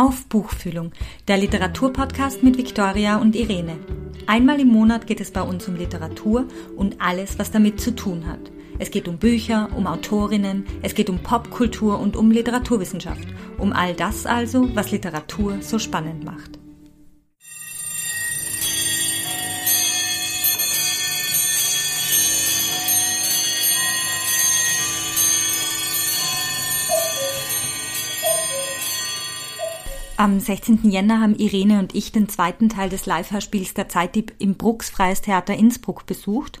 Auf Buchfühlung, der Literaturpodcast mit Viktoria und Irene. Einmal im Monat geht es bei uns um Literatur und alles, was damit zu tun hat. Es geht um Bücher, um Autorinnen, es geht um Popkultur und um Literaturwissenschaft. Um all das also, was Literatur so spannend macht. Am 16. Jänner haben Irene und ich den zweiten Teil des Live-Hörspiels der Zeitdieb im Brucks Freies Theater Innsbruck besucht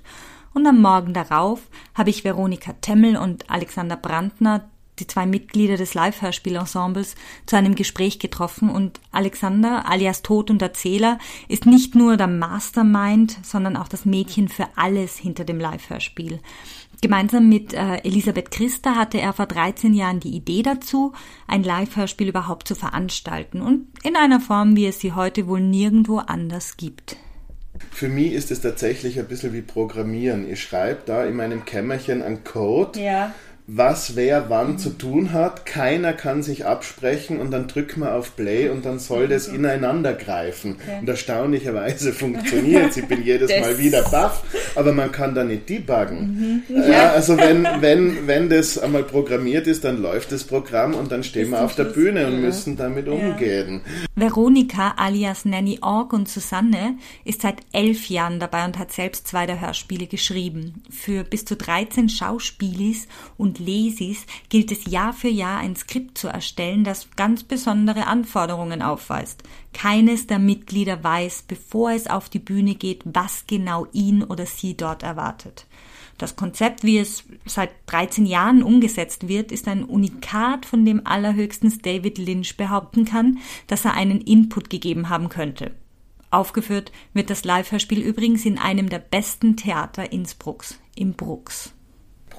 und am Morgen darauf habe ich Veronika Temmel und Alexander Brandner, die zwei Mitglieder des Live-Hörspiel-Ensembles, zu einem Gespräch getroffen und Alexander, alias Tod und Erzähler, ist nicht nur der Mastermind, sondern auch das Mädchen für alles hinter dem Live-Hörspiel. Gemeinsam mit äh, Elisabeth Christa hatte er vor 13 Jahren die Idee dazu, ein Live-Hörspiel überhaupt zu veranstalten und in einer Form, wie es sie heute wohl nirgendwo anders gibt. Für mich ist es tatsächlich ein bisschen wie Programmieren. Ich schreibe da in meinem Kämmerchen einen Code. Ja was wer wann zu tun hat. Keiner kann sich absprechen und dann drückt man auf Play und dann soll das ineinander greifen. Okay. Und erstaunlicherweise funktioniert Ich bin jedes das Mal wieder baff, aber man kann da nicht debuggen. Mhm. Ja, also wenn, wenn, wenn das einmal programmiert ist, dann läuft das Programm und dann stehen wir auf der Bühne und müssen damit ja. umgehen. Veronika alias Nanny Org und Susanne ist seit elf Jahren dabei und hat selbst zwei der Hörspiele geschrieben. Für bis zu 13 Schauspielis und Lesis gilt es Jahr für Jahr ein Skript zu erstellen, das ganz besondere Anforderungen aufweist. Keines der Mitglieder weiß, bevor es auf die Bühne geht, was genau ihn oder sie dort erwartet. Das Konzept, wie es seit 13 Jahren umgesetzt wird, ist ein Unikat, von dem allerhöchstens David Lynch behaupten kann, dass er einen Input gegeben haben könnte. Aufgeführt wird das Live-Hörspiel übrigens in einem der besten Theater Innsbrucks, im Brucks.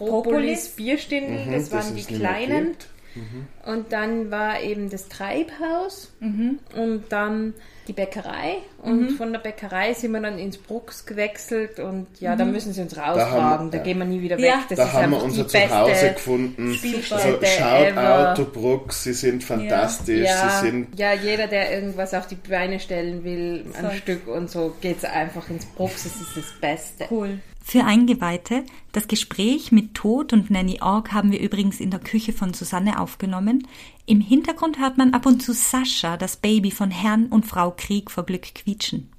Propolis Bierstände, mhm, das waren die kleinen. Mhm. Und dann war eben das Treibhaus mhm. und dann die Bäckerei. Und mhm. von der Bäckerei sind wir dann ins Brucks gewechselt und ja, da mhm. müssen sie uns rausfragen, da, da, gehen wir nie wieder weg. Ja. Das da haben wir unser Zuhause gefunden. Also schaut Auto Brucks, sie sind fantastisch. Ja. Sie sind ja, jeder, der irgendwas auf die Beine stellen will, ein so. Stück und so, geht es einfach ins Brucks, das ist das Beste. Cool. Für Eingeweihte, das Gespräch mit Tod und Nanny Org haben wir übrigens in der Küche von Susanne aufgenommen. Im Hintergrund hört man ab und zu Sascha, das Baby von Herrn und Frau Krieg vor Glück quietschen.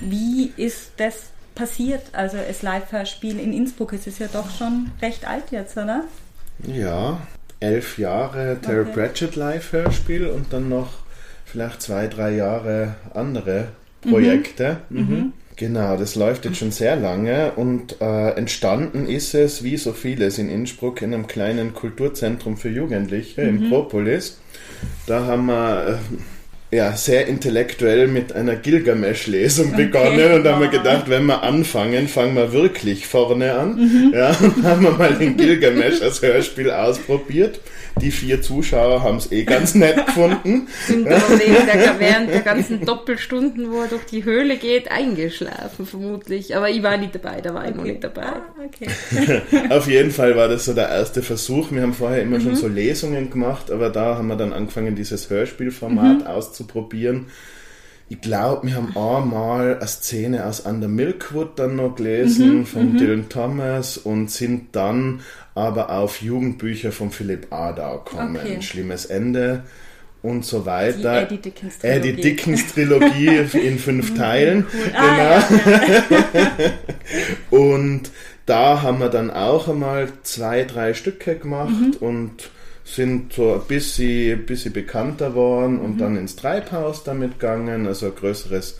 Wie ist das passiert? Also das Live-Hörspiel in Innsbruck, es ist ja doch schon recht alt jetzt, oder? Ja, elf Jahre Terry okay. Pratchett Live-Hörspiel und dann noch vielleicht zwei, drei Jahre andere Projekte. Mhm. Mhm. Genau, das läuft jetzt schon sehr lange und äh, entstanden ist es, wie so vieles in Innsbruck, in einem kleinen Kulturzentrum für Jugendliche mhm. im Propolis. Da haben wir äh, ja, sehr intellektuell mit einer Gilgamesch-Lesung okay. begonnen und haben wir gedacht, wenn wir anfangen, fangen wir wirklich vorne an. Mhm. Ja, und haben wir mal den Gilgamesch als Hörspiel ausprobiert. Die vier Zuschauer haben es eh ganz nett gefunden. Sind ja. der, während der ganzen Doppelstunden, wo er durch die Höhle geht, eingeschlafen vermutlich. Aber ich war nicht dabei, da war okay. ich noch nicht dabei. Ah, okay. Auf jeden Fall war das so der erste Versuch. Wir haben vorher immer mhm. schon so Lesungen gemacht, aber da haben wir dann angefangen, dieses Hörspielformat mhm. auszuprobieren auszuprobieren. Ich glaube, wir haben einmal eine Szene aus Under Milkwood dann noch gelesen mhm, von mhm. Dylan Thomas und sind dann aber auf Jugendbücher von Philipp Adau gekommen. Okay. Ein schlimmes Ende und so weiter. Die Eddie Dickens Trilogie. Eddie Dickens Trilogie in fünf mhm, Teilen. Cool. Genau. Ah, ja, ja. und da haben wir dann auch einmal zwei, drei Stücke gemacht mhm. und sind so ein bisschen, bisschen bekannter geworden und mhm. dann ins Treibhaus damit gegangen, also ein größeres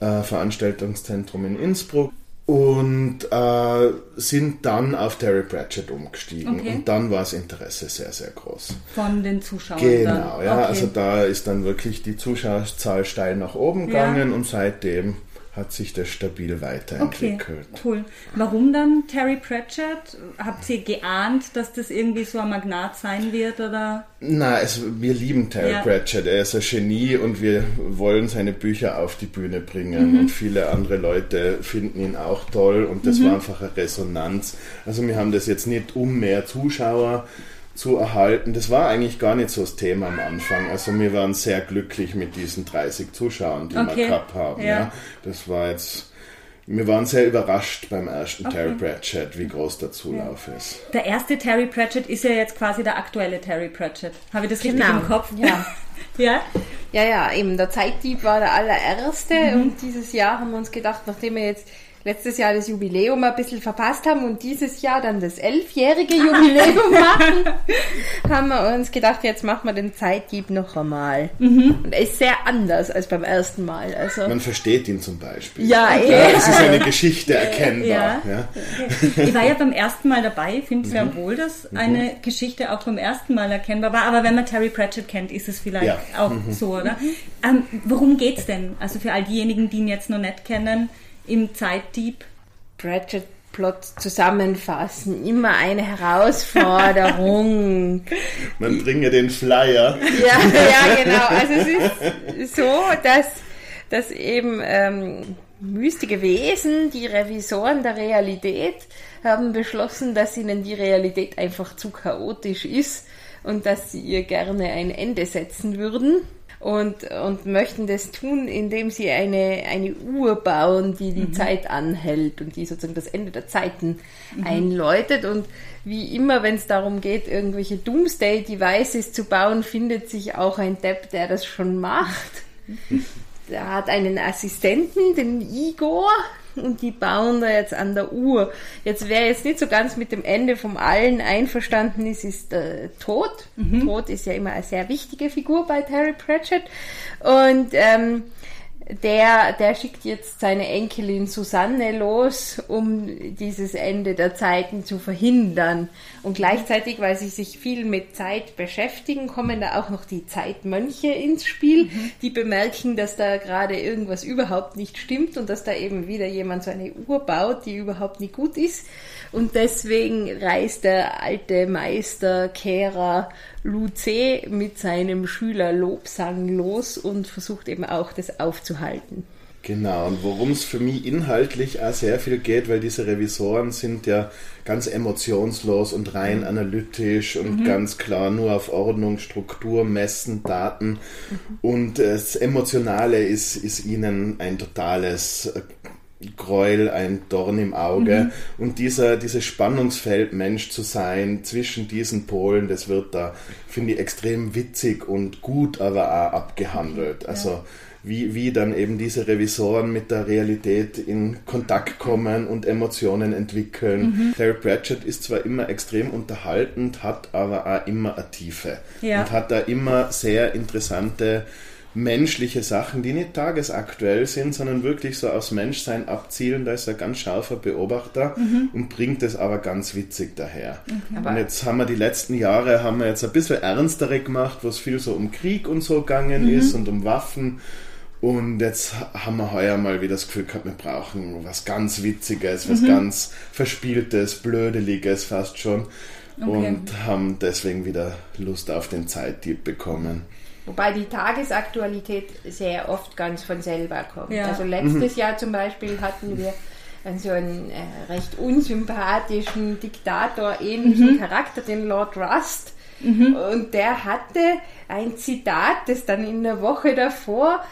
äh, Veranstaltungszentrum in Innsbruck und äh, sind dann auf Terry Pratchett umgestiegen okay. und dann war das Interesse sehr, sehr groß. Von den Zuschauern? Genau, dann. ja, okay. also da ist dann wirklich die Zuschauerzahl steil nach oben gegangen ja. und seitdem hat sich das stabil weiterentwickelt. Okay, cool. Warum dann Terry Pratchett? Habt ihr geahnt, dass das irgendwie so ein Magnat sein wird oder? Na, es, wir lieben Terry ja. Pratchett. Er ist ein Genie und wir wollen seine Bücher auf die Bühne bringen. Mhm. Und viele andere Leute finden ihn auch toll und das mhm. war einfach eine Resonanz. Also wir haben das jetzt nicht um mehr Zuschauer zu erhalten. Das war eigentlich gar nicht so das Thema am Anfang. Also wir waren sehr glücklich mit diesen 30 Zuschauern, die okay. wir gehabt haben. Ja. ja. Das war jetzt. Wir waren sehr überrascht beim ersten okay. Terry Pratchett, wie groß der Zulauf ja. ist. Der erste Terry Pratchett ist ja jetzt quasi der aktuelle Terry Pratchett. Habe ich das genau. richtig im Kopf? Ja. ja? Ja, ja, eben. Der Zeitdieb war der allererste mhm. und dieses Jahr haben wir uns gedacht, nachdem wir jetzt letztes Jahr das Jubiläum ein bisschen verpasst haben und dieses Jahr dann das elfjährige Jubiläum machen, haben wir uns gedacht, jetzt machen wir den Zeitdieb noch einmal. Mhm. Und er ist sehr anders als beim ersten Mal. Also Man versteht ihn zum Beispiel. Ja, ja es ist eine Geschichte erkennbar. Ja. ja. Ich war ja beim ersten Mal dabei, finde sehr mhm. wohl, dass mhm. eine Geschichte auch beim ersten Mal erkennbar war. Aber wenn man Terry Pratchett kennt, ist es vielleicht ja. auch mhm. so, oder? Ähm, worum geht's denn? Also für all diejenigen, die ihn jetzt noch nicht kennen, im Zeitdieb? Pratchett Plot zusammenfassen. Immer eine Herausforderung. Man bringe den Flyer. Ja, ja, genau. Also es ist so, dass, dass eben ähm, mystige Wesen, die Revisoren der Realität, haben beschlossen, dass ihnen die Realität einfach zu chaotisch ist und dass sie ihr gerne ein Ende setzen würden und, und möchten das tun, indem sie eine, eine Uhr bauen, die die mhm. Zeit anhält und die sozusagen das Ende der Zeiten mhm. einläutet. Und wie immer, wenn es darum geht, irgendwelche Doomsday-Devices zu bauen, findet sich auch ein Depp, der das schon macht. Mhm. Der hat einen Assistenten, den Igor, und die bauen da jetzt an der Uhr. Jetzt wer jetzt nicht so ganz mit dem Ende vom Allen einverstanden ist, ist äh, Tod. Mhm. Tod ist ja immer eine sehr wichtige Figur bei Terry Pratchett und ähm, der, der schickt jetzt seine Enkelin Susanne los, um dieses Ende der Zeiten zu verhindern. Und gleichzeitig, weil sie sich viel mit Zeit beschäftigen, kommen da auch noch die Zeitmönche ins Spiel, mhm. die bemerken, dass da gerade irgendwas überhaupt nicht stimmt und dass da eben wieder jemand so eine Uhr baut, die überhaupt nicht gut ist. Und deswegen reist der alte Meister Kehrer Luce mit seinem Schüler Lobsang los und versucht eben auch das aufzuhalten. Genau, und worum es für mich inhaltlich auch sehr viel geht, weil diese Revisoren sind ja ganz emotionslos und rein analytisch und mhm. ganz klar nur auf Ordnung, Struktur, Messen, Daten. Mhm. Und das Emotionale ist, ist ihnen ein totales Gräuel, ein Dorn im Auge. Mhm. Und dieser, dieses Spannungsfeld, Mensch zu sein zwischen diesen Polen, das wird da, finde ich, extrem witzig und gut, aber auch abgehandelt. Also ja. wie, wie dann eben diese Revisoren mit der Realität in Kontakt kommen und Emotionen entwickeln. Mhm. Terry Pratchett ist zwar immer extrem unterhaltend, hat aber auch immer eine Tiefe ja. und hat da immer sehr interessante menschliche Sachen, die nicht tagesaktuell sind, sondern wirklich so aufs Menschsein abzielen. Da ist er ganz scharfer Beobachter mhm. und bringt es aber ganz witzig daher. Mhm. Und jetzt haben wir die letzten Jahre haben wir jetzt ein bisschen ernstere gemacht, wo es viel so um Krieg und so gegangen mhm. ist und um Waffen. Und jetzt haben wir heuer mal wieder das Gefühl gehabt, wir brauchen was ganz Witziges, was mhm. ganz Verspieltes, Blödeliges fast schon. Okay. Und haben deswegen wieder Lust auf den Zeitdieb bekommen. Wobei die Tagesaktualität sehr oft ganz von selber kommt. Ja. Also letztes mhm. Jahr zum Beispiel hatten wir so einen äh, recht unsympathischen Diktator ähnlichen mhm. Charakter, den Lord Rust. Mhm. Und der hatte ein Zitat, das dann in der Woche davor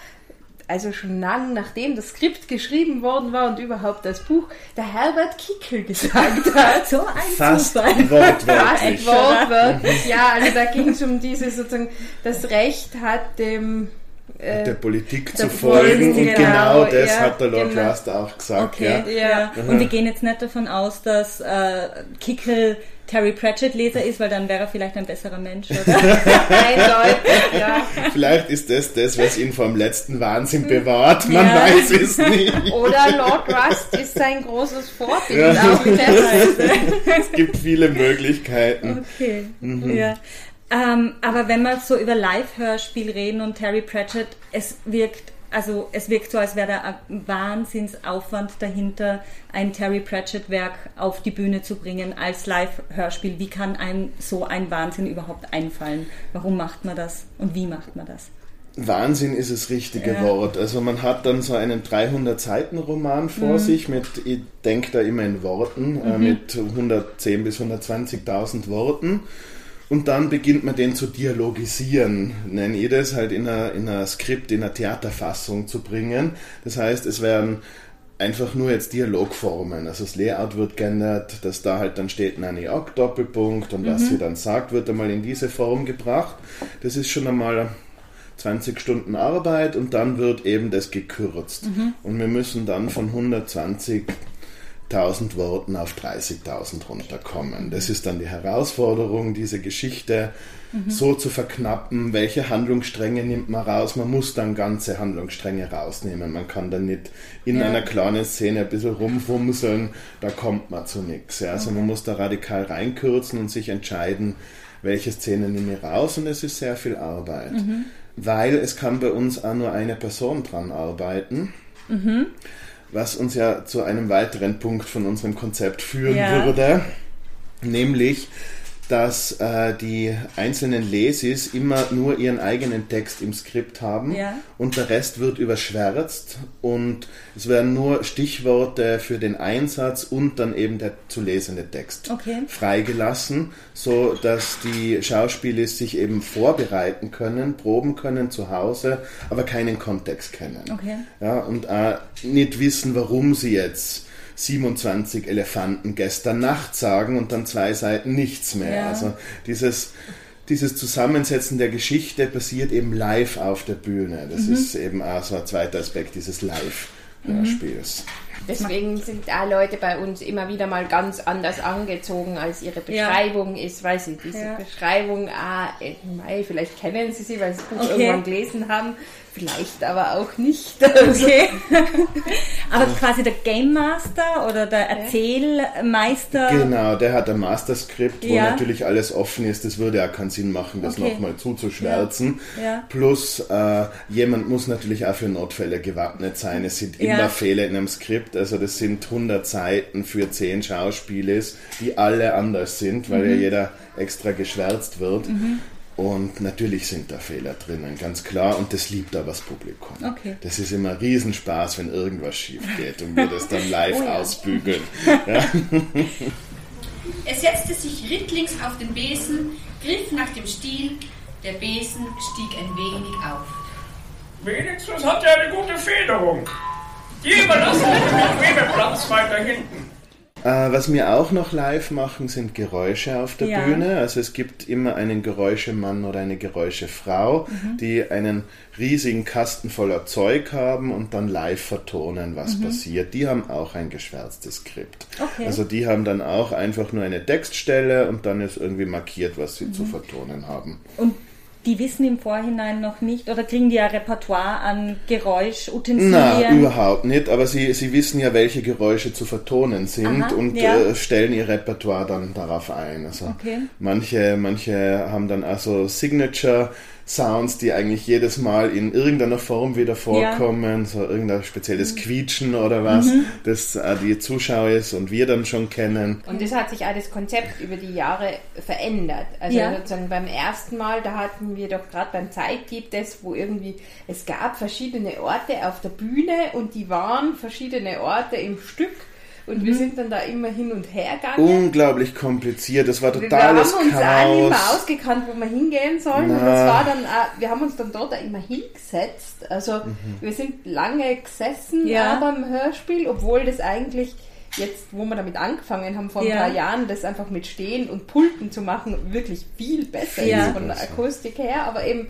also schon lang nachdem das Skript geschrieben worden war und überhaupt das Buch, der Herbert Kickel gesagt hat. so ein Fast Zufall. Wortwörtlich. Fast wortwörtlich. Ja, also da ging es um dieses sozusagen, das Recht hat dem äh, der Politik der zu folgen und genau, genau das ja, hat der Lord genau. Rust auch gesagt. Okay, ja. ja. Und wir gehen jetzt nicht davon aus, dass äh, Kickel Terry Pratchett Leser ist, weil dann wäre er vielleicht ein besserer Mensch, oder? Eindeutig, ja. Vielleicht ist das das, was ihn vom letzten Wahnsinn bewahrt, man ja. weiß es nicht. Oder Lord Rust ist sein großes Vorbild ja. auch es gibt viele Möglichkeiten. Okay, mhm. ja. Ähm, aber wenn wir so über Live-Hörspiel reden und Terry Pratchett, es wirkt also es wirkt so, als wäre da ein Wahnsinnsaufwand dahinter, ein Terry Pratchett-Werk auf die Bühne zu bringen als Live-Hörspiel. Wie kann einem so ein Wahnsinn überhaupt einfallen? Warum macht man das und wie macht man das? Wahnsinn ist das richtige ja. Wort. Also man hat dann so einen 300-Seiten-Roman vor mhm. sich mit, ich denke da immer in Worten, äh, mhm. äh, mit 110 bis 120.000 Worten. Und dann beginnt man den zu dialogisieren, nenne ich das, halt in einer, in einer Skript, in einer Theaterfassung zu bringen. Das heißt, es werden einfach nur jetzt Dialogformen. Also das Layout wird geändert, dass da halt dann steht Nanny Ock Doppelpunkt und mhm. was sie dann sagt, wird einmal in diese Form gebracht. Das ist schon einmal 20 Stunden Arbeit und dann wird eben das gekürzt. Mhm. Und wir müssen dann von 120 1000 Worten auf 30.000 runterkommen. Das ist dann die Herausforderung, diese Geschichte mhm. so zu verknappen. Welche Handlungsstränge nimmt man raus? Man muss dann ganze Handlungsstränge rausnehmen. Man kann dann nicht in ja. einer kleinen Szene ein bisschen rumfumseln, da kommt man zu nichts. Ja. Also okay. man muss da radikal reinkürzen und sich entscheiden, welche Szene nehme ich raus und es ist sehr viel Arbeit. Mhm. Weil es kann bei uns auch nur eine Person dran arbeiten. Mhm was uns ja zu einem weiteren Punkt von unserem Konzept führen ja. würde, nämlich dass äh, die einzelnen Lesis immer nur ihren eigenen Text im Skript haben ja. und der Rest wird überschwärzt und es werden nur Stichworte für den Einsatz und dann eben der zu lesende Text okay. freigelassen, so dass die Schauspieler sich eben vorbereiten können, proben können zu Hause, aber keinen Kontext kennen. Okay. Ja, und äh, nicht wissen, warum sie jetzt 27 Elefanten gestern Nacht sagen und dann zwei Seiten nichts mehr. Ja. Also dieses, dieses Zusammensetzen der Geschichte passiert eben live auf der Bühne. Das mhm. ist eben auch so ein zweiter Aspekt dieses Live-Hörspiels. Mhm. Deswegen sind da Leute bei uns immer wieder mal ganz anders angezogen, als ihre Beschreibung ja. ist, weil sie diese ja. Beschreibung, ah, vielleicht kennen sie sie, weil sie das Buch okay. irgendwann gelesen haben, Vielleicht aber auch nicht. Okay. aber quasi der Game Master oder der Erzählmeister. Genau, der hat ein Master-Skript, wo ja. natürlich alles offen ist. Das würde auch keinen Sinn machen, das okay. nochmal zuzuschwärzen. Ja. Ja. Plus, äh, jemand muss natürlich auch für Notfälle gewappnet sein. Es sind immer Fehler in einem Skript. Also, das sind 100 Seiten für 10 Schauspiele, die alle anders sind, weil mhm. ja jeder extra geschwärzt wird. Mhm. Und natürlich sind da Fehler drinnen, ganz klar. Und das liebt aber das Publikum. Okay. Das ist immer Riesenspaß, wenn irgendwas schief geht und wir das dann live oh ja. ausbügeln. Ja. Er setzte sich rittlings auf den Besen, griff nach dem Stiel. Der Besen stieg ein wenig auf. Wenigstens hat er eine gute Federung. Die überlassen den Schwebeplatz weiter hinten. Äh, was wir auch noch live machen, sind Geräusche auf der ja. Bühne. Also es gibt immer einen Geräuschemann oder eine Geräuschefrau, mhm. die einen riesigen Kasten voller Zeug haben und dann live vertonen, was mhm. passiert. Die haben auch ein geschwärztes Skript. Okay. Also die haben dann auch einfach nur eine Textstelle und dann ist irgendwie markiert, was sie mhm. zu vertonen haben. Und die wissen im Vorhinein noch nicht oder kriegen die ein Repertoire an Geräuschutensilien? Nein, überhaupt nicht, aber sie, sie wissen ja, welche Geräusche zu vertonen sind Aha, und ja. äh, stellen ihr Repertoire dann darauf ein. Also okay. manche, manche haben dann also Signature Sounds, die eigentlich jedes Mal in irgendeiner Form wieder vorkommen, ja. so irgendein spezielles mhm. Quietschen oder was, mhm. das äh, die Zuschauer ist und wir dann schon kennen. Und das hat sich auch das Konzept über die Jahre verändert. Also ja. sozusagen beim ersten Mal, da hatten wir doch gerade beim Zeitgebt das, wo irgendwie, es gab verschiedene Orte auf der Bühne und die waren verschiedene Orte im Stück und mhm. wir sind dann da immer hin und her gegangen. Unglaublich kompliziert, das war totales Chaos. Wir haben uns Chaos. auch nicht mehr ausgekannt, wo wir hingehen sollen. Und das war dann, auch, wir haben uns dann dort auch immer hingesetzt. Also mhm. wir sind lange gesessen ja. beim Hörspiel, obwohl das eigentlich jetzt, wo wir damit angefangen haben, vor ein ja. paar Jahren, das einfach mit Stehen und Pulten zu machen, wirklich viel besser ja. ist von der Akustik her. Aber eben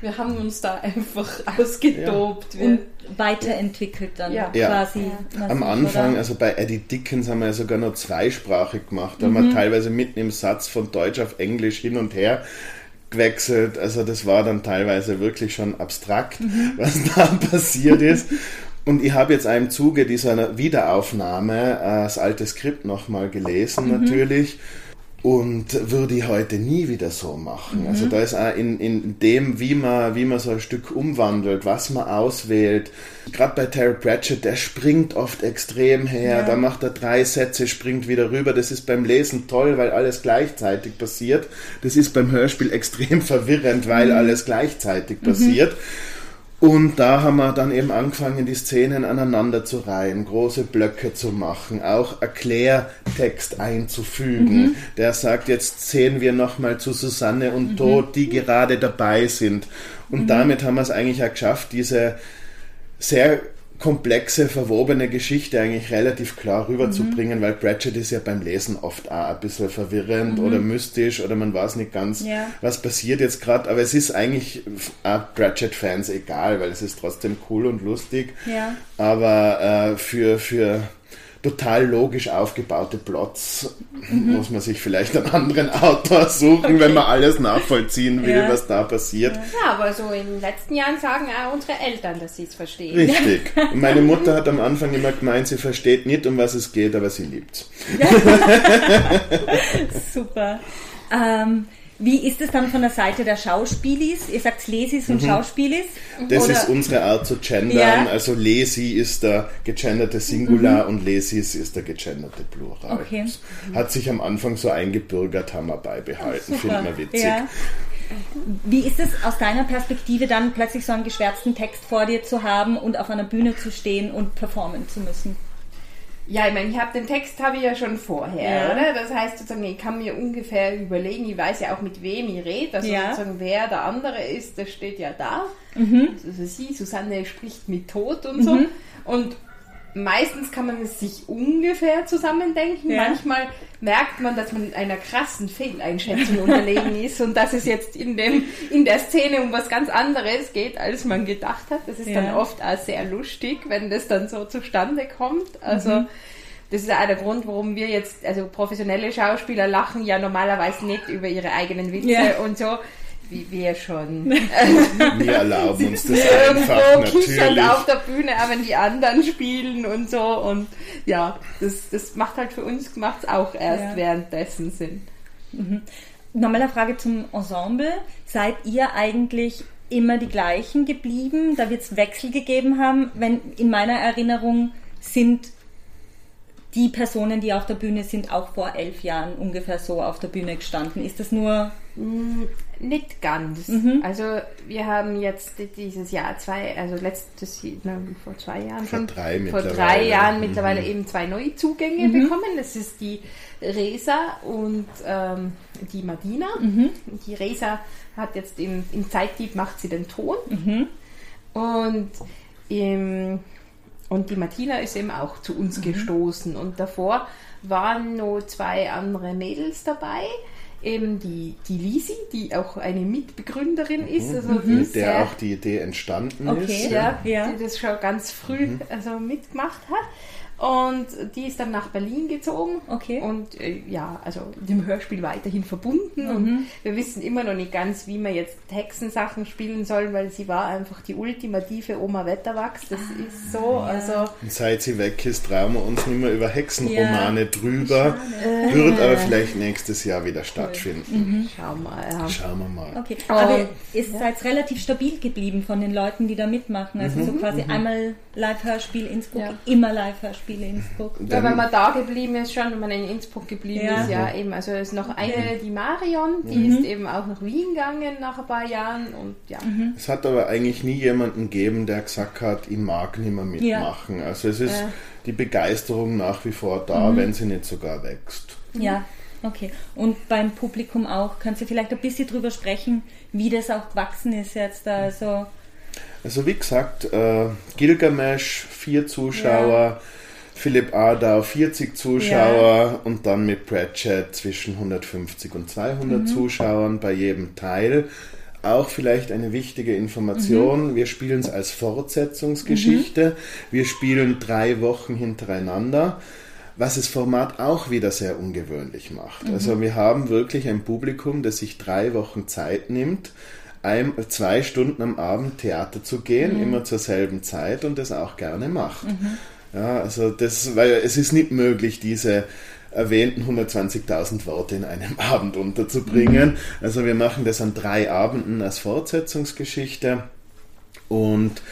wir haben uns da einfach ausgetobt. Ja. Und weiterentwickelt dann ja. quasi. Ja. Am Anfang, also bei Eddie Dickens haben wir ja sogar noch zweisprachig gemacht. Da mhm. haben wir teilweise mitten im Satz von Deutsch auf Englisch hin und her gewechselt. Also das war dann teilweise wirklich schon abstrakt, mhm. was da passiert ist. Und ich habe jetzt im Zuge dieser Wiederaufnahme äh, das alte Skript nochmal gelesen mhm. natürlich und würde ich heute nie wieder so machen. Also mhm. Also da ist auch in, in dem, wie man, wie man so ein Stück umwandelt, was man auswählt. Gerade bei Terry Pratchett, der springt oft extrem her, ja. da macht er drei Sätze, springt wieder rüber. Das ist beim Lesen toll, weil alles gleichzeitig passiert. Das ist beim Hörspiel extrem verwirrend, weil mhm. alles gleichzeitig passiert. Mhm. Und da haben wir dann eben angefangen, die Szenen aneinander zu reihen, große Blöcke zu machen, auch Erklärtext einzufügen. Mhm. Der sagt, jetzt sehen wir nochmal zu Susanne und mhm. Tod, die gerade dabei sind. Und mhm. damit haben wir es eigentlich auch geschafft, diese sehr komplexe, verwobene Geschichte eigentlich relativ klar rüberzubringen, mhm. weil Pratchett ist ja beim Lesen oft auch ein bisschen verwirrend mhm. oder mystisch oder man weiß nicht ganz, ja. was passiert jetzt gerade, aber es ist eigentlich auch Pratchett-Fans egal, weil es ist trotzdem cool und lustig, ja. aber äh, für, für total logisch aufgebaute Plots mhm. muss man sich vielleicht einen anderen Autor suchen, okay. wenn man alles nachvollziehen will, ja. was da passiert. Ja, aber so in den letzten Jahren sagen auch unsere Eltern, dass sie es verstehen. Richtig. Und meine Mutter hat am Anfang immer gemeint, sie versteht nicht, um was es geht, aber sie liebt Ja. Super. Ähm, wie ist es dann von der Seite der Schauspielis? Ihr sagt Lesis und mhm. Schauspielis? Das Oder? ist unsere Art zu gendern. Ja. Also Lesi ist der gegenderte Singular mhm. und Lesis ist der gegenderte Plural. Okay. Hat sich am Anfang so eingebürgert, haben wir beibehalten. Findet man witzig. Ja. Wie ist es aus deiner Perspektive dann plötzlich so einen geschwärzten Text vor dir zu haben und auf einer Bühne zu stehen und performen zu müssen? Ja, ich meine, ich habe den Text habe ich ja schon vorher, ja. oder? Das heißt sozusagen, ich kann mir ungefähr überlegen, ich weiß ja auch mit wem ich rede, also ja. sozusagen wer der andere ist, das steht ja da. Mhm. Also sie, Susanne spricht mit Tod und so. Mhm. Und meistens kann man es sich ungefähr zusammendenken. Ja. Manchmal merkt man, dass man einer krassen Fehleinschätzung unterlegen ist und dass es jetzt in, dem, in der Szene um was ganz anderes geht, als man gedacht hat. Das ist ja. dann oft auch sehr lustig, wenn das dann so zustande kommt. Also mhm. das ist auch der Grund, warum wir jetzt, also professionelle Schauspieler lachen ja normalerweise nicht über ihre eigenen Witze ja. und so wie wir schon. wir erlauben uns das einfach natürlich. auf der Bühne, auch wenn die anderen spielen und so. Und ja, das, das macht halt für uns macht auch erst ja. währenddessen Sinn. Mhm. Nochmal eine Frage zum Ensemble. Seid ihr eigentlich immer die gleichen geblieben? Da wird es Wechsel gegeben haben. Wenn in meiner Erinnerung sind die Personen, die auf der Bühne sind, auch vor elf Jahren ungefähr so auf der Bühne gestanden. Ist das nur mm, nicht ganz. Mhm. Also wir haben jetzt dieses Jahr zwei, also letztes na, vor zwei Jahren vor schon, drei vor drei Jahren mhm. mittlerweile eben zwei neue Zugänge mhm. bekommen. Das ist die Resa und ähm, die Madina. Mhm. Die Resa hat jetzt im, im Zeitdieb macht sie den Ton mhm. und im, und die Martina ist eben auch zu uns mhm. gestoßen und davor waren noch zwei andere Mädels dabei eben die, die Lisi, die auch eine Mitbegründerin ist. Also mhm. Mit der auch die Idee entstanden okay, ist. Ja, ja. Die das schon ganz früh mhm. also mitgemacht hat. Und die ist dann nach Berlin gezogen. Okay. Und äh, ja, also dem Hörspiel weiterhin verbunden. Mhm. Und wir wissen immer noch nicht ganz, wie wir jetzt Hexensachen spielen sollen, weil sie war einfach die ultimative Oma Wetterwachs. Das ah, ist so. Ja. Also und seit sie weg ist, trauen wir uns nicht mehr über Hexenromane ja. drüber. Schade. Wird aber vielleicht nächstes Jahr wieder stattfinden. Mhm. Schauen wir mal. Ja. Schauen wir mal. Okay. Aber ihr seid relativ stabil geblieben von den Leuten, die da mitmachen. Also mhm. so quasi mhm. einmal Live-Hörspiel Innsbruck, immer Live-Hörspiel. Spiele in Innsbruck. Ja, wenn man da geblieben ist, schon, wenn man in Innsbruck geblieben ja. ist, ja eben. Also es ist noch eine, die Marion, die mhm. ist eben auch nach Wien gegangen nach ein paar Jahren und ja. Mhm. Es hat aber eigentlich nie jemanden gegeben, der gesagt hat, ich mag nicht mehr mitmachen. Ja. Also es ist äh. die Begeisterung nach wie vor da, mhm. wenn sie nicht sogar wächst. Ja. Okay. Und beim Publikum auch, kannst du vielleicht ein bisschen drüber sprechen, wie das auch gewachsen ist jetzt da? Also, also wie gesagt, äh, Gilgamesh, vier Zuschauer, ja. Philipp Adau 40 Zuschauer ja. und dann mit Pratchett zwischen 150 und 200 mhm. Zuschauern bei jedem Teil. Auch vielleicht eine wichtige Information, mhm. wir spielen es als Fortsetzungsgeschichte. Mhm. Wir spielen drei Wochen hintereinander, was das Format auch wieder sehr ungewöhnlich macht. Mhm. Also wir haben wirklich ein Publikum, das sich drei Wochen Zeit nimmt, ein, zwei Stunden am Abend Theater zu gehen, mhm. immer zur selben Zeit und das auch gerne macht. Ja, also das, weil es ist nicht möglich, diese erwähnten 120.000 Worte in einem Abend unterzubringen. Mhm. Also wir machen das an drei Abenden als Fortsetzungsgeschichte und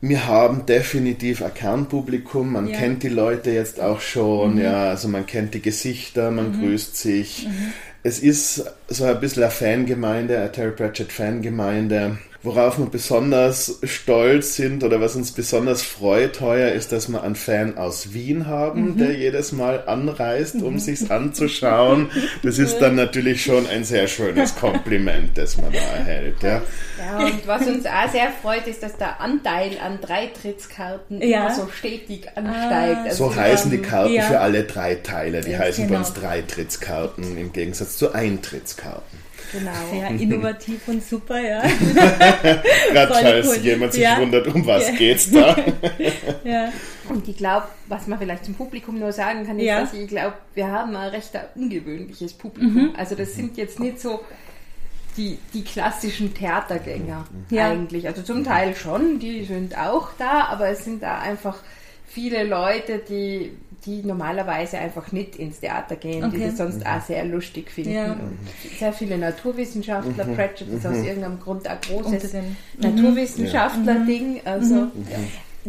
wir haben definitiv ein Kernpublikum. Man ja. kennt die Leute jetzt auch schon. Mhm. Ja, also man kennt die Gesichter, man mhm. grüßt sich. Mhm. Es ist so ein bisschen eine Fangemeinde, eine Terry Pratchett Fangemeinde. Worauf wir besonders stolz sind oder was uns besonders freut heuer ist, dass wir einen Fan aus Wien haben, mhm. der jedes Mal anreist, um mhm. sich's anzuschauen. Das ist dann natürlich schon ein sehr schönes Kompliment, das man da erhält. Ja. ja, und was uns auch sehr freut, ist, dass der Anteil an Dreitrittskarten ja. immer so stetig ansteigt. Ah, also so heißen die Karten ja. für alle drei Teile. Die heißen genau. bei uns Dreitrittskarten im Gegensatz zu Eintrittskarten. Genau. Sehr innovativ und super, ja. Gerade falls cool. jemand sich ja. wundert, um was ja. geht's da. ja. Und ich glaube, was man vielleicht zum Publikum nur sagen kann, ist, ja. dass ich glaube, wir haben ein recht ungewöhnliches Publikum. Mhm. Also das sind jetzt nicht so die, die klassischen Theatergänger ja. eigentlich. Also zum Teil schon, die sind auch da, aber es sind da einfach viele Leute, die die normalerweise einfach nicht ins Theater gehen, okay. die das sonst auch sehr lustig finden. Ja. Sehr viele Naturwissenschaftler, mhm. Pratchett ist aus mhm. irgendeinem Grund ein großes mhm. Naturwissenschaftler-Ding. Also, mhm. ja.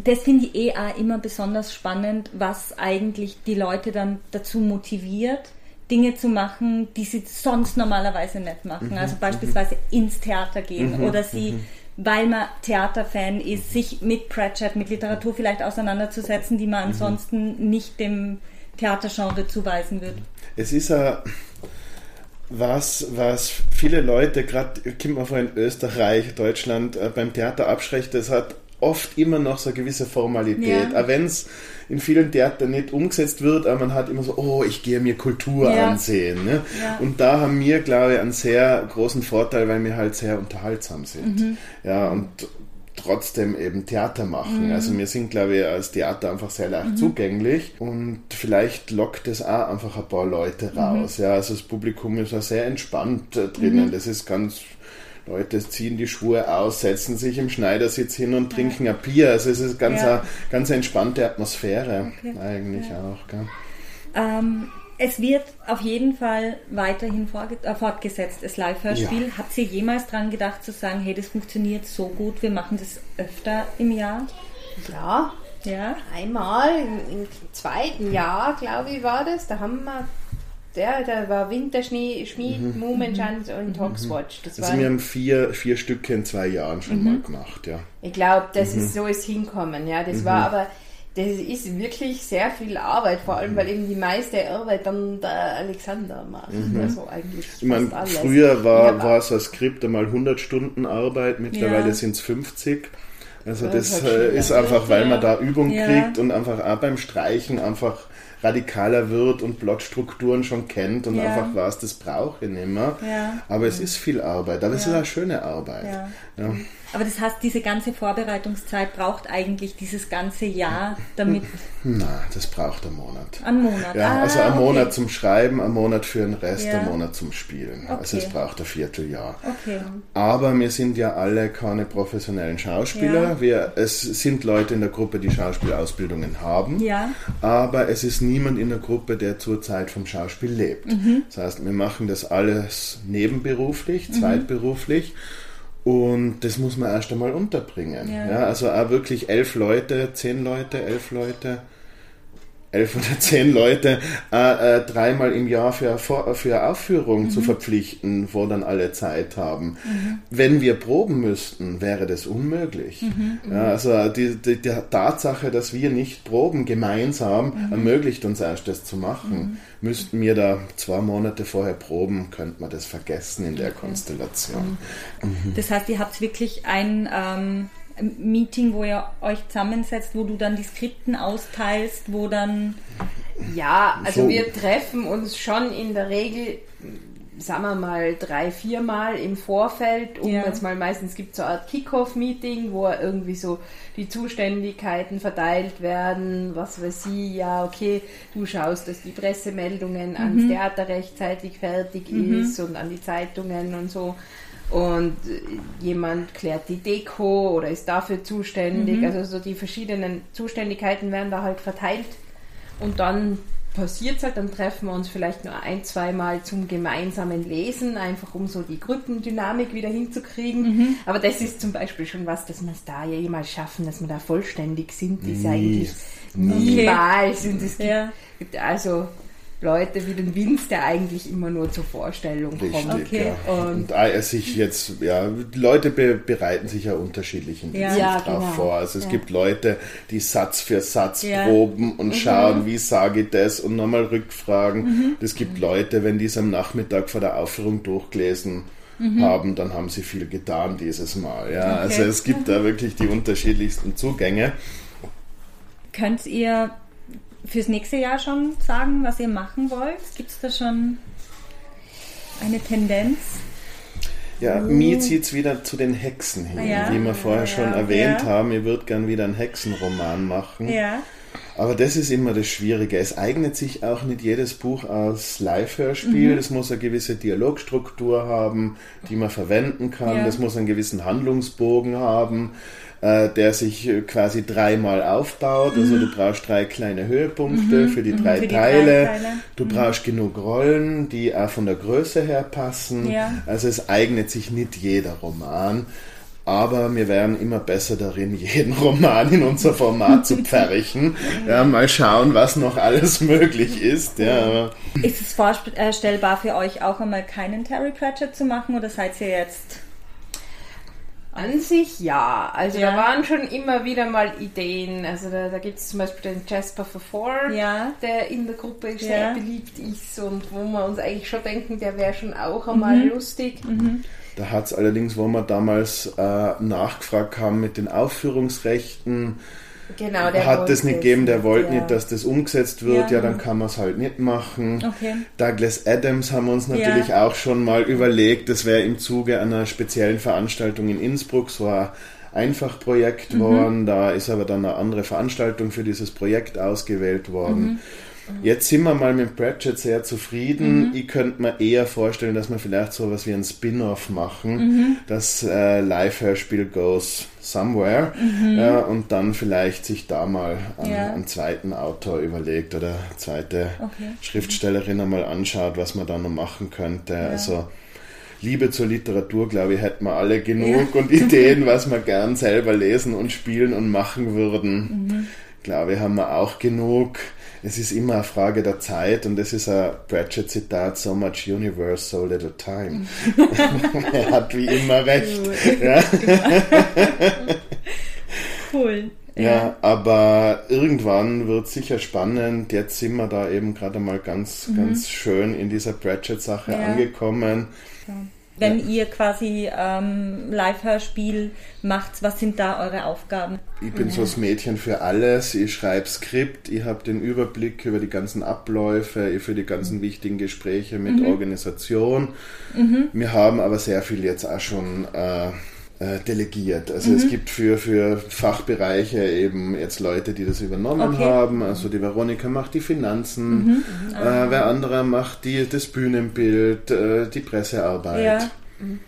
Das finde ich eh auch immer besonders spannend, was eigentlich die Leute dann dazu motiviert, Dinge zu machen, die sie sonst normalerweise nicht machen. Mhm. Also beispielsweise ins Theater gehen oder sie weil man Theaterfan ist, sich mit Pratchett, mit Literatur vielleicht auseinanderzusetzen, die man mhm. ansonsten nicht dem Theatergenre zuweisen würde. Es ist ja was, was viele Leute, gerade kommt man von Österreich, Deutschland, äh, beim Theater abschreckt, das hat oft immer noch so eine gewisse Formalität. Ja. Auch wenn es in vielen Theatern nicht umgesetzt wird, aber man hat immer so, oh, ich gehe mir Kultur ja. ansehen. Ne? Ja. Und da haben wir, glaube ich, einen sehr großen Vorteil, weil wir halt sehr unterhaltsam sind. Mhm. Ja, und trotzdem eben Theater machen. Mhm. Also wir sind, glaube ich, als Theater einfach sehr leicht mhm. zugänglich und vielleicht lockt es auch einfach ein paar Leute mhm. raus. Ja, also das Publikum ist auch sehr entspannt äh, drinnen. Mhm. Das ist ganz Leute ziehen die Schuhe aus, setzen sich im Schneidersitz hin und trinken ein Bier. Also es ist ganz, ja. eine, ganz entspannte Atmosphäre okay. eigentlich ja. auch. Ähm, es wird auf jeden Fall weiterhin äh, fortgesetzt, das Live-Hörspiel. Ja. Hat sie jemals dran gedacht zu sagen, hey, das funktioniert so gut, wir machen das öfter im Jahr? Ja, ja. einmal im, im zweiten Jahr, glaube ich, war das. Da haben wir der, da war Winterschmied, mhm. Mumenschanz und mhm. Hogswatch. Das also wir haben vier, vier Stücke in zwei Jahren schon mhm. mal gemacht, ja. Ich glaube, das mhm. ist so ist hinkommen, ja. Das war aber, das ist wirklich sehr viel Arbeit, vor allem, weil eben die meiste Arbeit dann der Alexander macht. Mhm. Also eigentlich ich meine, früher war, war so ein Skript einmal 100 Stunden Arbeit, mittlerweile ja. sind es 50. Also das, das äh, ist einfach, weil man da Übung ja. kriegt und einfach auch beim Streichen einfach radikaler wird und Plotstrukturen schon kennt und ja. einfach weiß, das brauche ich nicht mehr. Ja. Aber es ist viel Arbeit, aber es ist eine schöne Arbeit. Aber das heißt, diese ganze Vorbereitungszeit braucht eigentlich dieses ganze Jahr, damit. Nein, das braucht einen Monat. Einen Monat. Ja, ah, also einen okay. Monat zum Schreiben, einen Monat für den Rest, ja. einen Monat zum Spielen. Okay. Also es braucht ein Vierteljahr. Okay. Aber wir sind ja alle keine professionellen Schauspieler. Ja. Wir, es sind Leute in der Gruppe, die Schauspielausbildungen haben. Ja. Aber es ist niemand in der Gruppe, der zurzeit vom Schauspiel lebt. Mhm. Das heißt, wir machen das alles nebenberuflich, mhm. Und das muss man erst einmal unterbringen. Ja. ja. also auch wirklich elf Leute, zehn Leute, elf Leute elf oder zehn Leute äh, äh, dreimal im Jahr für, für Aufführung mhm. zu verpflichten, wo dann alle Zeit haben. Mhm. Wenn wir proben müssten, wäre das unmöglich. Mhm. Ja, also die, die, die, Tatsache, dass wir nicht proben gemeinsam, mhm. ermöglicht uns erst das zu machen. Mhm. Müssten wir da zwei Monate vorher proben, könnte man das vergessen in der. Konstellation. Mhm. Das heißt, ihr habt wirklich ein... Ähm Meeting, wo ihr euch zusammensetzt, wo du dann die Skripten austeilst, wo dann. Ja, also so. wir treffen uns schon in der Regel, sagen wir mal, drei, viermal im Vorfeld, um ja. jetzt mal meistens gibt es so eine Art Kickoff-Meeting, wo irgendwie so die Zuständigkeiten verteilt werden, was weiß ich, ja, okay, du schaust, dass die Pressemeldungen mhm. ans Theater rechtzeitig fertig mhm. ist und an die Zeitungen und so und jemand klärt die Deko oder ist dafür zuständig. Mhm. Also so die verschiedenen Zuständigkeiten werden da halt verteilt und dann passiert es halt, dann treffen wir uns vielleicht nur ein, zweimal zum gemeinsamen Lesen, einfach um so die Gruppendynamik wieder hinzukriegen. Mhm. Aber das ist zum Beispiel schon was, dass wir es da ja jemals schaffen, dass wir da vollständig sind, ist nie. eigentlich niemals. Okay. Und es gibt, ja. also Leute wie den Vince, der eigentlich immer nur zur Vorstellung Richtig, kommt. Okay. Ja. Und, und sich jetzt, ja, Leute be bereiten sich ja unterschiedlich intensiv ja. drauf genau. vor. Also es ja. gibt Leute, die Satz für Satz proben und mhm. schauen, wie sage ich das und nochmal rückfragen. Mhm. Es gibt Leute, wenn die es am Nachmittag vor der Aufführung durchgelesen mhm. haben, dann haben sie viel getan dieses Mal. Ja, okay. also es gibt da wirklich die unterschiedlichsten Zugänge. Könnt ihr fürs nächste Jahr schon sagen, was ihr machen wollt? Gibt es da schon eine Tendenz? Ja, uh. mir zieht es wieder zu den Hexen hin, ja. wie wir vorher ja, schon erwähnt ja. haben. Ich würde gern wieder einen Hexenroman machen. Ja. Aber das ist immer das Schwierige. Es eignet sich auch nicht jedes Buch als Live-Hörspiel. Mhm. Es muss eine gewisse Dialogstruktur haben, die man verwenden kann. Ja. Das muss einen gewissen Handlungsbogen haben äh, der sich äh, quasi dreimal aufbaut. Also du brauchst drei kleine Höhepunkte mhm. für die drei für die Teile. Drei Teile. Du mhm. brauchst genug Rollen, die auch von der Größe her passen. Ja. Also es eignet sich nicht jeder Roman. Aber wir werden immer besser darin, jeden Roman in unser Format zu pferchen. Ja, mal schauen, was noch alles möglich ist. Ja. Ist es vorstellbar für euch auch einmal keinen Terry Pratchett zu machen oder seid ihr jetzt an sich ja. Also ja. da waren schon immer wieder mal Ideen. Also da, da gibt es zum Beispiel den Jasper for ja. der in der Gruppe ja. sehr beliebt ist und wo wir uns eigentlich schon denken, der wäre schon auch einmal mhm. lustig. Mhm. Da hat es allerdings, wo wir damals äh, nachgefragt haben mit den Aufführungsrechten, Genau, der hat das nicht gegeben, der wollte ja. nicht, dass das umgesetzt wird, ja, ja dann kann man es halt nicht machen. Okay. Douglas Adams haben wir uns natürlich ja. auch schon mal überlegt, das wäre im Zuge einer speziellen Veranstaltung in Innsbruck, so ein Einfachprojekt mhm. worden, da ist aber dann eine andere Veranstaltung für dieses Projekt ausgewählt worden. Mhm. Jetzt sind wir mal mit Pratchett sehr zufrieden. Mhm. Ich könnte mir eher vorstellen, dass wir vielleicht so was wie ein Spin-off machen. Mhm. Das äh, Live-Hörspiel Goes Somewhere. Mhm. Ja, und dann vielleicht sich da mal an, ja. einen zweiten Autor überlegt oder zweite okay. Schriftstellerin einmal anschaut, was man da noch machen könnte. Ja. Also Liebe zur Literatur, glaube ich, hätten wir alle genug und Ideen, was wir gern selber lesen und spielen und machen würden. Mhm. Glaube ich, haben wir auch genug es ist immer eine Frage der Zeit und das ist ein Pratchett-Zitat, so much universe, so little time. er hat wie immer recht. ja. cool. Ja, ja, aber irgendwann wird sicher spannend. Jetzt sind wir da eben gerade mal ganz, mhm. ganz schön in dieser Pratchett-Sache ja. angekommen. Ja wenn ja. ihr quasi ähm, Live-Hörspiel macht, was sind da eure Aufgaben? Ich bin ja. so das Mädchen für alles. Ich schreibe Skript, ich habe den Überblick über die ganzen Abläufe, ich für die ganzen wichtigen Gespräche mit mhm. Organisation. Mhm. Wir haben aber sehr viel jetzt auch schon äh, äh, delegiert. Also mhm. es gibt für, für Fachbereiche eben jetzt Leute, die das übernommen okay. haben. Also die Veronika macht die Finanzen, mhm. äh, wer anderer macht die, das Bühnenbild, äh, die Pressearbeit. Ja. Mhm.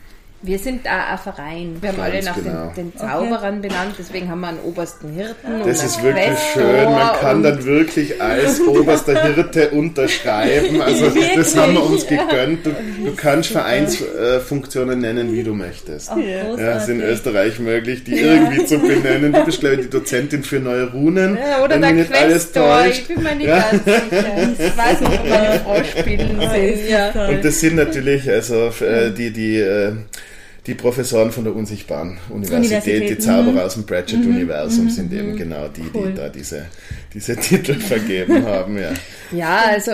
Wir sind da ein Verein. Wir haben Ganz alle nach genau. den, den, Zauberern okay. benannt, deswegen haben wir einen obersten Hirten. Das ist wirklich Questor schön. Man kann dann wirklich als oberster Hirte unterschreiben. Also das haben wir uns gegönnt. Du, du kannst Vereinsfunktionen nennen, wie du möchtest. Oh, ja, ist in Österreich möglich, die irgendwie zu benennen. Du bist, glaube ich, die Dozentin für neue Runen. Ja, oder der nicht alles täuscht. Ich bin mir nicht ja. ganz sicher. Ich weiß nicht, ob meine Frau spielen. Ja. Und das sind natürlich also äh, die, die äh, die Professoren von der unsichtbaren Universität, die Zauberer mhm. aus dem Pratchett-Universum mhm. sind eben mhm. genau die, die da diese, diese Titel vergeben haben. Ja, ja also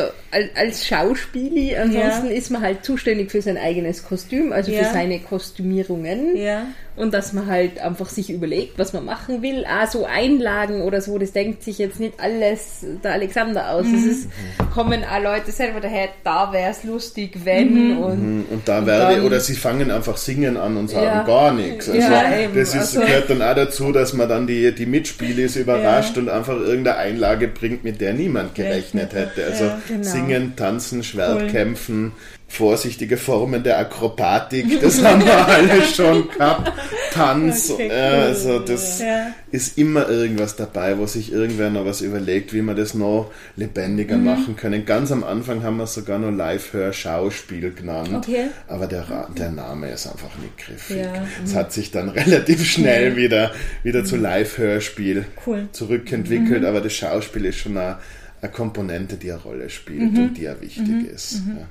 als Schauspieler, ansonsten ja. ist man halt zuständig für sein eigenes Kostüm, also ja. für seine Kostümierungen. Ja und dass man halt einfach sich überlegt, was man machen will. Ah, so Einlagen oder so, das denkt sich jetzt nicht alles der Alexander aus. Mhm. Es ist, kommen auch Leute selber daher, da wäre es lustig, wenn mhm. und, mhm. und da werde, dann, oder sie fangen einfach singen an und sagen ja. gar nichts. Also ja, das ist, also, gehört dann auch dazu, dass man dann die, die Mitspieler überrascht ja. und einfach irgendeine Einlage bringt, mit der niemand gerechnet hätte. Also genau. Singen Tanzen, Schwertkämpfen, vorsichtige Formen der Akrobatik, das haben wir alle schon gehabt. Tanz, okay, cool. also das ja. ist immer irgendwas dabei, wo sich irgendwer noch was überlegt, wie wir das noch lebendiger mhm. machen können. Ganz am Anfang haben wir sogar noch Live-Hör-Schauspiel genannt, okay. aber der, der Name ist einfach nicht griffig. Ja. Es mhm. hat sich dann relativ schnell mhm. wieder, wieder zu Live-Hörspiel cool. zurückentwickelt, mhm. aber das Schauspiel ist schon eine, eine Komponente, die eine Rolle spielt mhm. und die ja wichtig mhm. ist. Ja.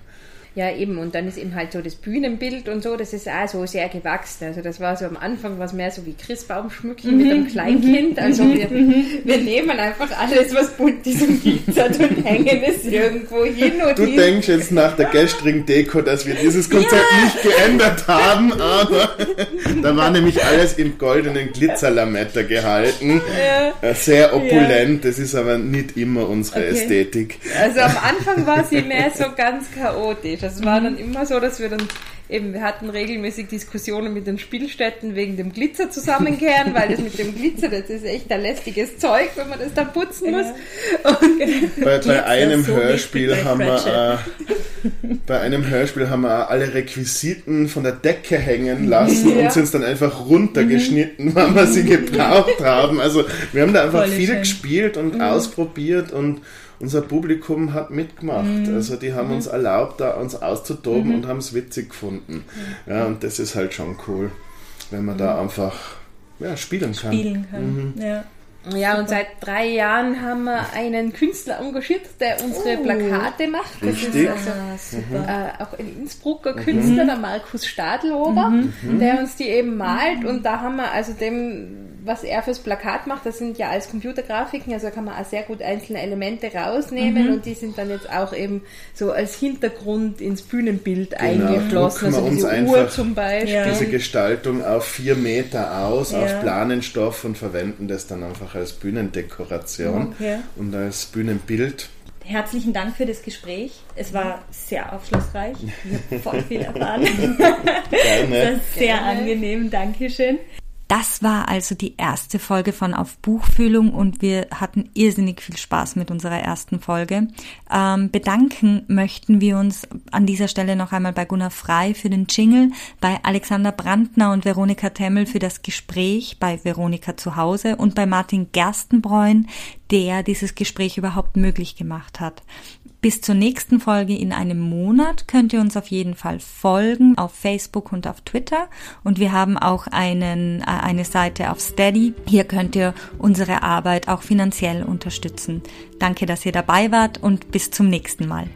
Ja, eben. Und dann ist eben halt so das Bühnenbild und so, das ist auch so sehr gewachsen. Also das war so am Anfang was mehr so wie Christbaumschmücken mhm. mit einem Kleinkind. Mhm. Also wir, mhm. wir nehmen einfach alles, was bunt ist und glitzert und hängen es irgendwo hin. Und du hin. denkst jetzt nach der gestrigen Deko, dass wir dieses Konzept ja. nicht geändert haben, aber da war nämlich alles in goldenen Glitzerlametta gehalten. Ja. Äh, sehr opulent, ja. das ist aber nicht immer unsere okay. Ästhetik. Also am Anfang war sie mehr so ganz chaotisch. Das war dann immer so, dass wir dann eben, wir hatten regelmäßig Diskussionen mit den Spielstätten wegen dem Glitzer zusammenkehren, weil das mit dem Glitzer, das ist echt ein lästiges Zeug, wenn man das da putzen muss. bei, bei einem so Hörspiel haben wir äh, bei einem Hörspiel haben wir alle Requisiten von der Decke hängen lassen ja. und sind dann einfach runtergeschnitten, mhm. weil wir sie gebraucht haben. Also wir haben da einfach Voll viel schön. gespielt und mhm. ausprobiert und unser Publikum hat mitgemacht. Mhm. Also die haben mhm. uns erlaubt, da uns auszutoben mhm. und haben es witzig gefunden. Ja, und das ist halt schon cool, wenn man da mhm. einfach ja, spielen kann. Spielen kann, mhm. ja. Ja, und seit drei Jahren haben wir einen Künstler engagiert, der unsere oh, Plakate macht. Das richtig. ist also mhm. äh, auch ein Innsbrucker Künstler, der Markus Stadlober, mhm. der uns die eben malt. Und da haben wir also dem was er fürs Plakat macht, das sind ja alles Computergrafiken, also kann man auch sehr gut einzelne Elemente rausnehmen mhm. und die sind dann jetzt auch eben so als Hintergrund ins Bühnenbild genau. eingeflossen. Also diese Uhr zum Beispiel. Ja. Diese Gestaltung auf vier Meter aus, ja. auf Planenstoff und verwenden das dann einfach als Bühnendekoration okay. und als Bühnenbild. Herzlichen Dank für das Gespräch. Es war sehr aufschlussreich. Ich habe voll viel erfahren. Gerne. Sehr Gerne. angenehm. Dankeschön. Das war also die erste Folge von Auf Buchfühlung und wir hatten irrsinnig viel Spaß mit unserer ersten Folge. Ähm, bedanken möchten wir uns an dieser Stelle noch einmal bei Gunnar Frei für den Jingle, bei Alexander Brandner und Veronika Temmel für das Gespräch, bei Veronika zu Hause und bei Martin Gerstenbräun, der dieses Gespräch überhaupt möglich gemacht hat. Bis zur nächsten Folge in einem Monat könnt ihr uns auf jeden Fall folgen auf Facebook und auf Twitter. Und wir haben auch einen, äh, eine Seite auf Steady. Hier könnt ihr unsere Arbeit auch finanziell unterstützen. Danke, dass ihr dabei wart und bis zum nächsten Mal.